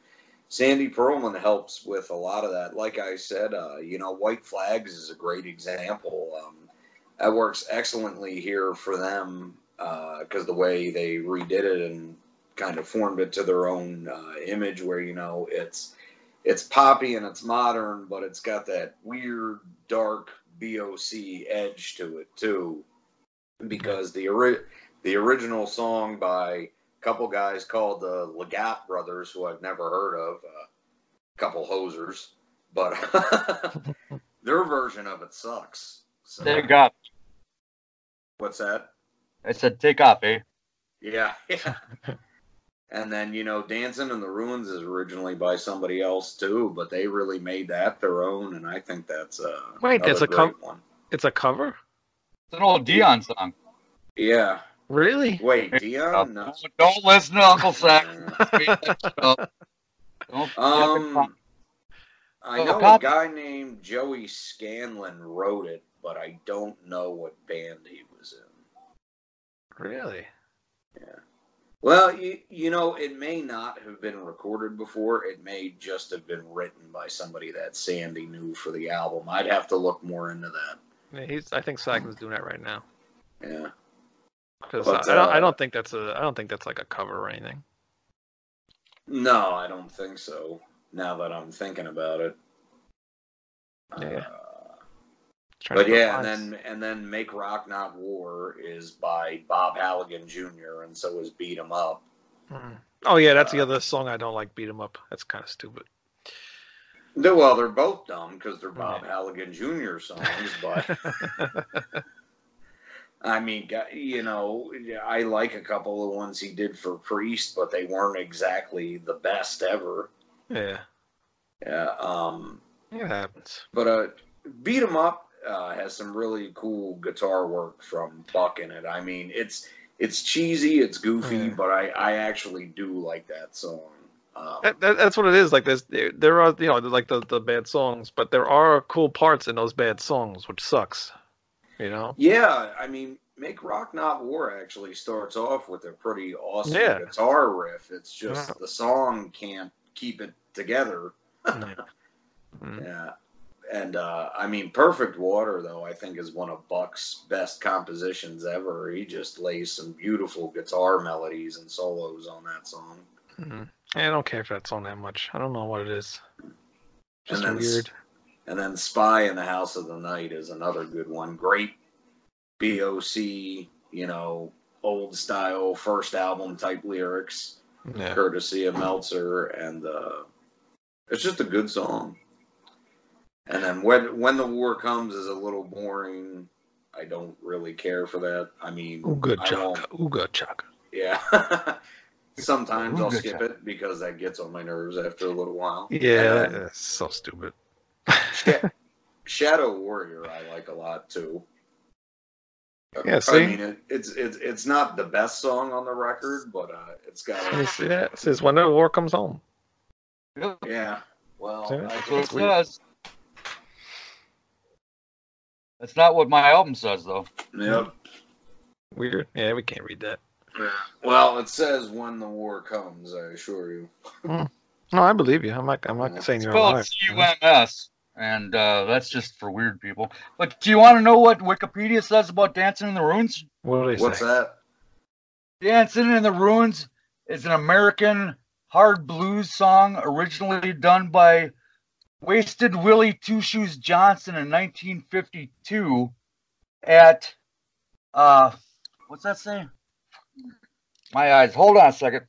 Speaker 3: Sandy Pearlman helps with a lot of that. Like I said, uh, you know, White Flags is a great example. Um, that works excellently here for them because the way they redid it and kind of formed it to their own uh, image, where you know it's it's poppy and it's modern, but it's got that weird dark BOC edge to it too because the ori- the original song by couple guys called the Leggat Brothers, who I've never heard of, a couple hosers, but their version of it sucks. So,
Speaker 5: Take off.
Speaker 3: what's that?
Speaker 5: I said take off, eh?
Speaker 3: Yeah, yeah. and then you know, Dancing in the Ruins is originally by somebody else too, but they really made that their own, and I think that's uh,
Speaker 1: Wait, that's
Speaker 3: another
Speaker 1: a co-
Speaker 3: great one.
Speaker 1: It's a cover?
Speaker 5: It's an old Dion song.
Speaker 3: Yeah.
Speaker 1: Really?
Speaker 3: Wait, Dion? No.
Speaker 5: Don't listen to Uncle Sack.
Speaker 3: Um, I
Speaker 5: Oh,
Speaker 3: know a guy named Joey Scanlon wrote it, but I don't know what band he was in.
Speaker 1: Really? Yeah.
Speaker 3: Well, you, you know, it may not have been recorded before. It may just have been written by somebody that Sandy knew for the album. I'd have to look more into that.
Speaker 1: Yeah, he's. I think Sagan's doing that right now.
Speaker 3: Yeah.
Speaker 1: Because I, don't. I
Speaker 3: uh,
Speaker 1: don't think that's a. I don't think that's like a cover or anything.
Speaker 3: No, I don't think so. Now that I'm thinking about it.
Speaker 1: Yeah.
Speaker 3: Uh, but yeah, and then and then Make Rock Not War is by Bob Halligan Jr. and so is Beat 'Em Up.
Speaker 1: Mhm. Oh yeah, that's the
Speaker 3: uh,
Speaker 1: other song I don't like. Beat 'em up. That's kind of stupid.
Speaker 3: No, well, they're both dumb because they're Bob
Speaker 1: Yeah.
Speaker 3: Halligan Jr. songs, but I mean, you know, I like a couple of the ones he did for Priest, but they weren't exactly the best ever.
Speaker 1: yeah,
Speaker 3: Yeah, um,
Speaker 1: it happens.
Speaker 3: but uh, Beat 'Em Up uh, has some really cool guitar work from Buck in it. I mean, it's it's cheesy, it's goofy,
Speaker 1: Yeah.
Speaker 3: but I I actually do like that song. Um,
Speaker 1: That, that, that's what it is. Like there's there, there are you know like the the bad songs, but there are cool parts in those bad songs, which sucks. You know.
Speaker 3: Yeah, I mean, Make Rock Not War actually starts off with a pretty awesome
Speaker 1: Yeah.
Speaker 3: guitar riff. It's just
Speaker 1: Yeah.
Speaker 3: the song can't keep it together.
Speaker 1: Yeah. Mm.
Speaker 3: Yeah. And uh, I mean, Perfect Water, though, I think is one of Buck's best compositions ever. He just lays some beautiful guitar melodies and solos on that song.
Speaker 1: Mhm. I don't care for that song that much. I don't know what it is. Just weird.
Speaker 3: And then Spy in the House of the Night is another good one. Great BOC, you know, old style first album type lyrics.
Speaker 1: Yeah.
Speaker 3: courtesy of Meltzer, and uh, it's just a good song. And then when when the war comes is a little boring. I don't really care for that. I mean,
Speaker 1: Ooga chaka. Ooga chaka.
Speaker 3: yeah. Sometimes I'll
Speaker 5: Ooga
Speaker 3: skip it because that gets on my nerves after a little while.
Speaker 1: Yeah,
Speaker 3: then
Speaker 1: so stupid.
Speaker 3: Sha- Shadow Warrior I like a lot too.
Speaker 1: Yeah,
Speaker 3: I mean, it, it's it's it's not the best song on the record, but uh, it's got
Speaker 1: You
Speaker 3: a,
Speaker 1: see that? It says when the war comes home.
Speaker 3: yeah. Well,
Speaker 1: Yeah.
Speaker 3: I
Speaker 5: That's what
Speaker 3: think
Speaker 5: it
Speaker 1: That's
Speaker 5: says. That's not what my album says, though.
Speaker 3: Yep.
Speaker 1: Weird. Yeah, we can't read that.
Speaker 3: Well, it says when the war comes. I assure you.
Speaker 1: No, I believe you. I'm not. I'm not saying
Speaker 5: It's
Speaker 1: you're
Speaker 5: spelled
Speaker 1: alive.
Speaker 5: C-U-M-S, and uh, that's just for weird people. But do you want to know what Wikipedia says about Dancing in the Ruins?
Speaker 1: What do they
Speaker 3: What's
Speaker 1: say?
Speaker 3: that?
Speaker 5: Dancing in the Ruins is an American hard blues song originally done by Wasted Willie Two Shoes Johnson in 1952 at uh what's that say? My eyes. Hold on a second.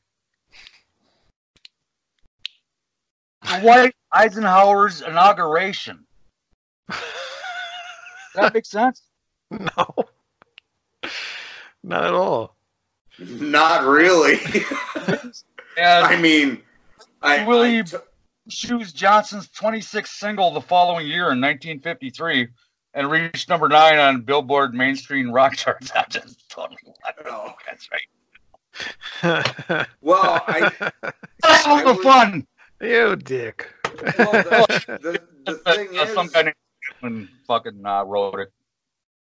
Speaker 5: Dwight Eisenhower's inauguration. Does that make sense?
Speaker 1: no. Not at all.
Speaker 3: Not really.
Speaker 5: And
Speaker 3: I mean, I,
Speaker 5: Willie-
Speaker 3: I t-
Speaker 5: Shoes Johnson's 26th single the following year in 1953 and reached number nine on Billboard mainstream rock charts. I just totally
Speaker 3: Oh.
Speaker 5: That's right.
Speaker 3: well, I
Speaker 5: That's all
Speaker 3: I
Speaker 5: the
Speaker 3: was-
Speaker 5: fun.
Speaker 1: You dick.
Speaker 3: well, the, the, the thing
Speaker 5: Some
Speaker 3: is,
Speaker 5: guy named Chapman fucking uh, wrote it.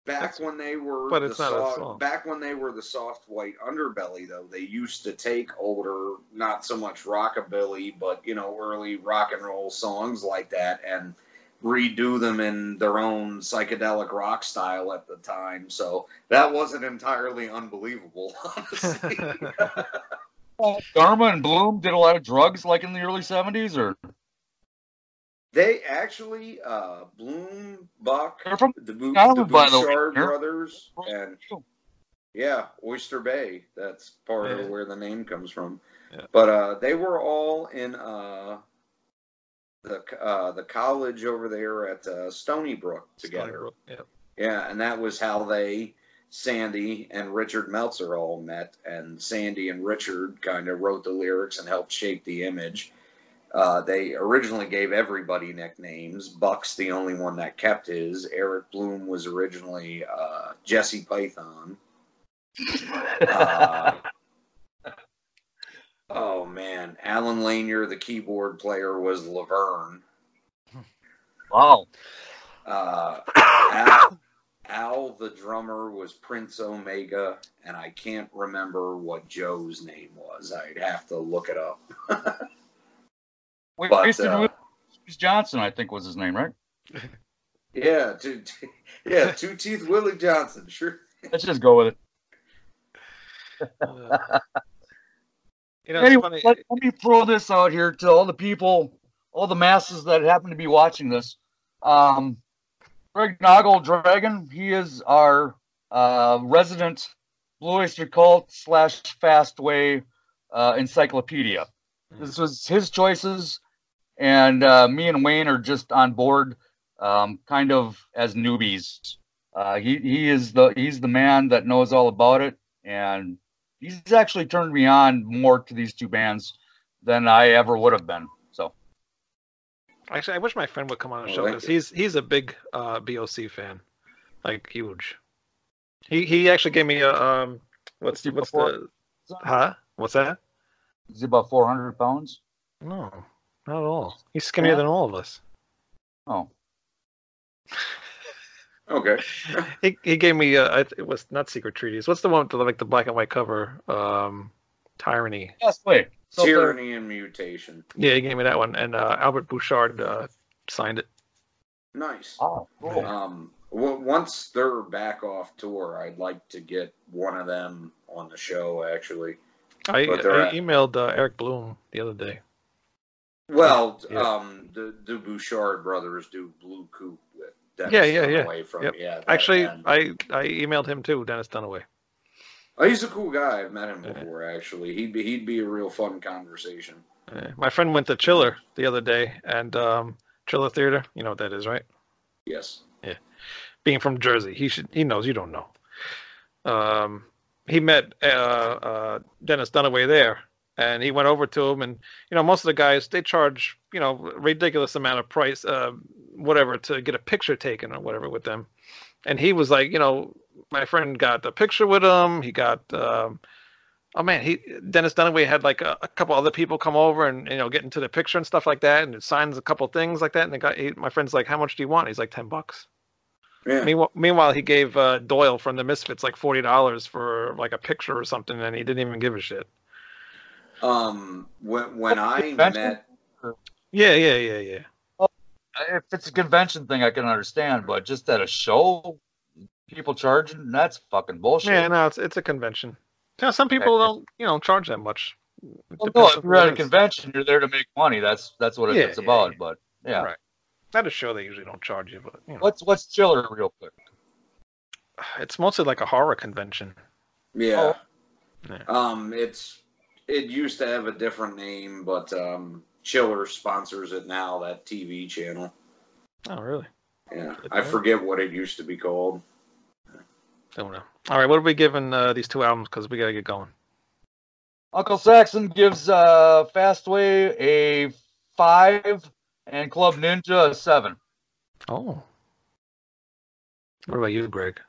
Speaker 3: back when they were
Speaker 1: But
Speaker 3: the
Speaker 1: it's not a
Speaker 3: soft,
Speaker 1: song.
Speaker 3: back when they were the soft white underbelly though they used to take older not so much rockabilly but you know early rock and roll songs like that and redo them in their own psychedelic rock style at the time so that wasn't entirely unbelievable honestly
Speaker 5: Dharma and Bloom did a lot of drugs like in the early 70s, or
Speaker 3: they actually uh bloom buck
Speaker 5: they're from
Speaker 3: the, Bo-
Speaker 5: Island,
Speaker 3: the
Speaker 5: by the way,
Speaker 3: Bouchard
Speaker 5: Eric.
Speaker 3: brothers and Yeah, Oyster Bay. That's part
Speaker 1: Yeah.
Speaker 3: of where the name comes from.
Speaker 1: Yeah.
Speaker 3: But uh, they were all in uh, the uh, the college over there at uh, Stony Brook together.
Speaker 1: Yeah.
Speaker 3: Yeah, and that was how they Sandy and Richard Meltzer all met, and Sandy and Richard kind of wrote the lyrics and helped shape the image. Uh, they originally gave everybody nicknames. Buck's the only one that kept his. Eric Bloom was originally uh, Jesse Python. Uh, oh man, Allen Lanier, the keyboard player, was Laverne.
Speaker 5: Wow.
Speaker 3: Uh, Al, Al, the drummer, was Prince Omega, and I can't remember what Joe's name was. I'd have to look it up.
Speaker 5: Wait,
Speaker 3: But,
Speaker 5: Winston
Speaker 3: uh,
Speaker 5: Johnson, I think was his name, right?
Speaker 3: Yeah, two, yeah, two teeth Willie Johnson. Sure.
Speaker 5: Let's just go with it.
Speaker 1: Uh, you know,
Speaker 5: anyway,
Speaker 1: funny.
Speaker 5: let, let me throw this out here to all the people, all the masses that happen to be watching this. Um, Greg Noggle Dragon, he is our uh, resident Blue Oyster Cult slash Fastway uh, encyclopedia. This was his choices, and uh, me and Wayne are just on board, um, kind of as newbies. Uh, he he is the he's the man that knows all about it, and he's actually turned me on more to these two bands than I ever would have been. So
Speaker 1: Actually, I wish my friend would come on the
Speaker 3: I
Speaker 1: show because he's he's a big uh, BOC fan, like huge. He he actually gave me a um what's
Speaker 5: What's he
Speaker 1: what's the huh what's that?
Speaker 5: is he about 400 pounds?
Speaker 1: No, not at all. He's skinnier
Speaker 5: Yeah.
Speaker 1: than all of us.
Speaker 5: Oh,
Speaker 3: Okay.
Speaker 1: He he gave me uh, it was not Secret Treaties. What's the one with the, like the black and white cover? Um, Tyranny.
Speaker 5: yes, wait. So there-
Speaker 3: Tyranny and mutation.
Speaker 1: Yeah, he gave me that one, and uh, Albert Bouchard uh, signed it.
Speaker 3: Nice.
Speaker 5: Oh, cool.
Speaker 3: Um, w- once they're back off tour, I'd like to get one of them on the show. Actually,
Speaker 1: I, I
Speaker 3: at-
Speaker 1: emailed uh, Eric Bloom the other day.
Speaker 3: well,
Speaker 1: Yeah.
Speaker 3: um, the the Bouchard brothers do Blue Coupe with Dennis
Speaker 1: Yeah, yeah, yeah.
Speaker 3: Dunaway from
Speaker 1: Yep.
Speaker 3: yeah.
Speaker 1: Actually,
Speaker 3: band.
Speaker 1: I I emailed him too, Dennis Dunaway.
Speaker 3: Oh, he's a cool guy. I've met him
Speaker 1: Yeah.
Speaker 3: before. Actually, he'd be he'd be a real fun conversation.
Speaker 1: My friend went to Chiller the other day, and um, Chiller Theater, you know what that is, right?
Speaker 3: Yes. Yeah.
Speaker 1: Being from Jersey, he should he knows. You don't know. Um, he met uh, uh, Dennis Dunaway there, and he went over to him, and you know most of the guys they charge you know ridiculous amount of price, uh, whatever, to get a picture taken or whatever with them, and he was like, you know, my friend got the picture with him. He got. Um, Oh man, he Dennis Dunaway had like a, a couple other people come over and you know get into the picture and stuff like that, and it signs a couple things like that. And the guy, he, my friend's like, "How much do you want?" He's like, 10 bucks."
Speaker 3: Yeah.
Speaker 1: Meanwhile, meanwhile, he gave uh, Doyle from the Misfits like forty dollars for like a picture or something, and he didn't even give a shit.
Speaker 3: Um, when when I met
Speaker 1: Yeah, yeah, yeah, yeah.
Speaker 5: if it's a convention thing, I can understand, but just at a show, people charging, that's fucking bullshit.
Speaker 1: Yeah, no, it's it's a convention. You know, some people don't you know charge that much. It
Speaker 5: Well, no, if you're at a
Speaker 1: is.
Speaker 5: convention, you're there to make money. That's that's what
Speaker 1: Yeah,
Speaker 5: it's
Speaker 1: yeah,
Speaker 5: about.
Speaker 1: yeah.
Speaker 5: But yeah,
Speaker 1: Right. At a show, they usually don't charge you, but you know,
Speaker 5: what's what's chiller real quick?
Speaker 1: it's mostly like a horror convention.
Speaker 3: Yeah.
Speaker 1: Yeah.
Speaker 3: Um, it's it used to have a different name, but um, Chiller sponsors it now. That TV channel.
Speaker 1: Oh, really?
Speaker 3: Yeah, I forget what it used to be called.
Speaker 1: Don't know. All right, what are we giving uh, these two albums? Because we gotta get going.
Speaker 5: Uncle Saxon gives uh, Fastway a five and Club Ninja a seven.
Speaker 1: Oh. What about you, Greg?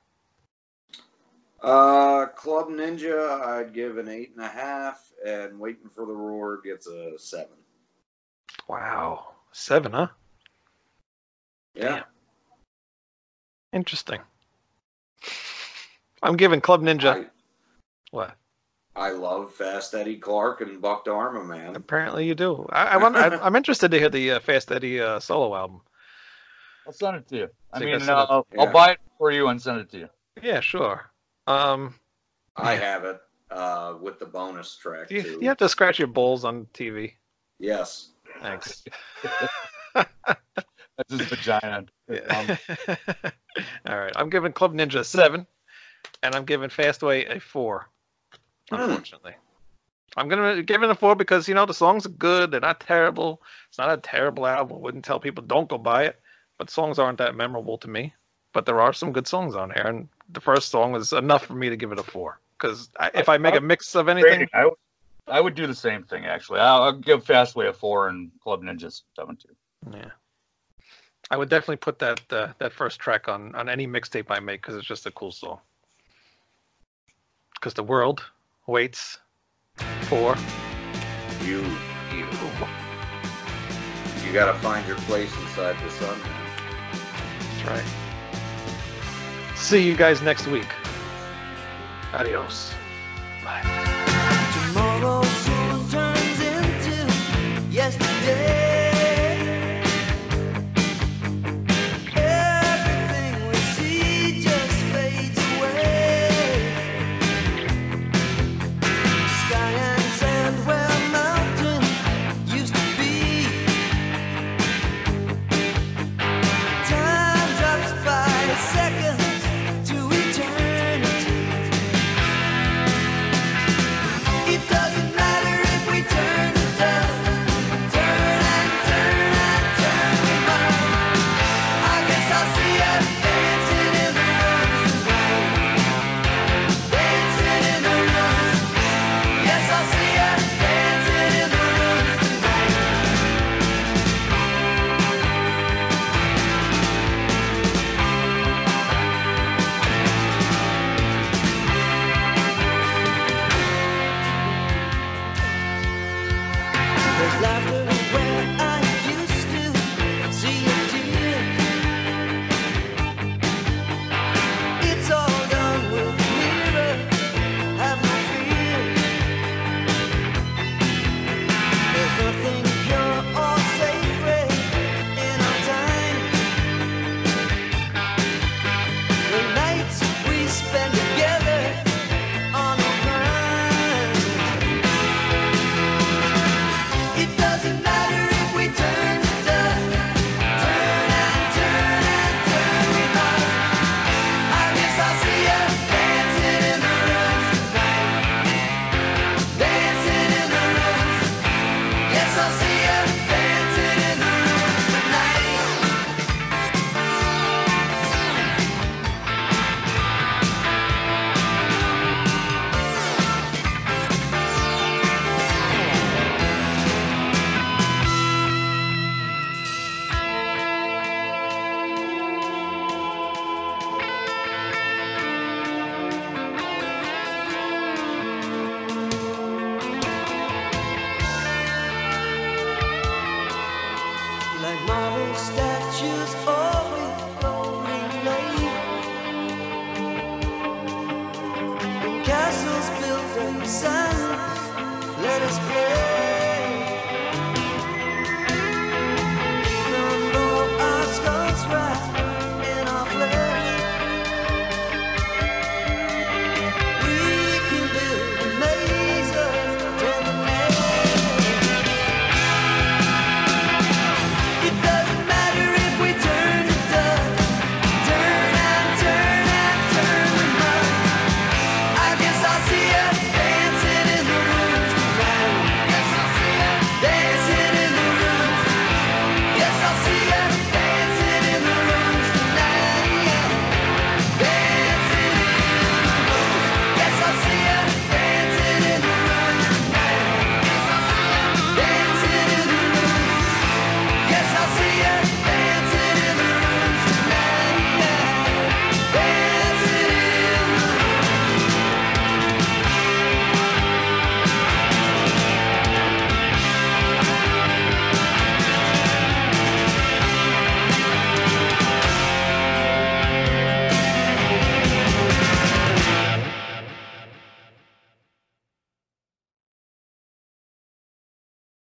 Speaker 3: Uh, Club Ninja, I'd give an eight and a half, and Waiting for the Roar gets a seven.
Speaker 1: Wow, seven, huh?
Speaker 3: Yeah,
Speaker 1: Damn. Interesting. I'm giving Club Ninja.
Speaker 3: I,
Speaker 1: What?
Speaker 3: I love Fast Eddie Clarke and Buck Dharma, man.
Speaker 1: Apparently you do. I, I want, I, I'm interested to hear the uh, Fast Eddie uh, solo album.
Speaker 5: I'll send it to you. I
Speaker 1: So you
Speaker 5: mean,
Speaker 1: gotta send it-
Speaker 5: uh, I'll buy it for you and send it to you.
Speaker 1: Yeah, sure. Um,
Speaker 3: I have it uh, with the bonus track
Speaker 1: you,
Speaker 3: too.
Speaker 1: you have to scratch your balls on TV.
Speaker 3: Yes.
Speaker 1: Thanks.
Speaker 5: That's his vagina.
Speaker 1: Yeah. All right, I'm giving Club Ninja a seven, and I'm giving Fastway a four. Unfortunately, I'm gonna give it a four because you know the songs are good. They're not terrible. It's not a terrible album. I wouldn't tell people don't go buy it, but songs aren't that memorable to me.
Speaker 2: but there are some good songs on here, and the first song was enough for me to give it a four. Because if I make a mix of anything,
Speaker 5: I would, I would do the same thing actually. I'll, I'll give Fastway a four and Club Ninjas seven two.
Speaker 2: yeah, I would definitely put that uh, that first track on on any mixtape I make because it's just a cool song. Because the world waits for
Speaker 3: You
Speaker 2: you.
Speaker 3: you got to find your place inside the sun.
Speaker 2: That's right. See you guys next week. Adios. Bye.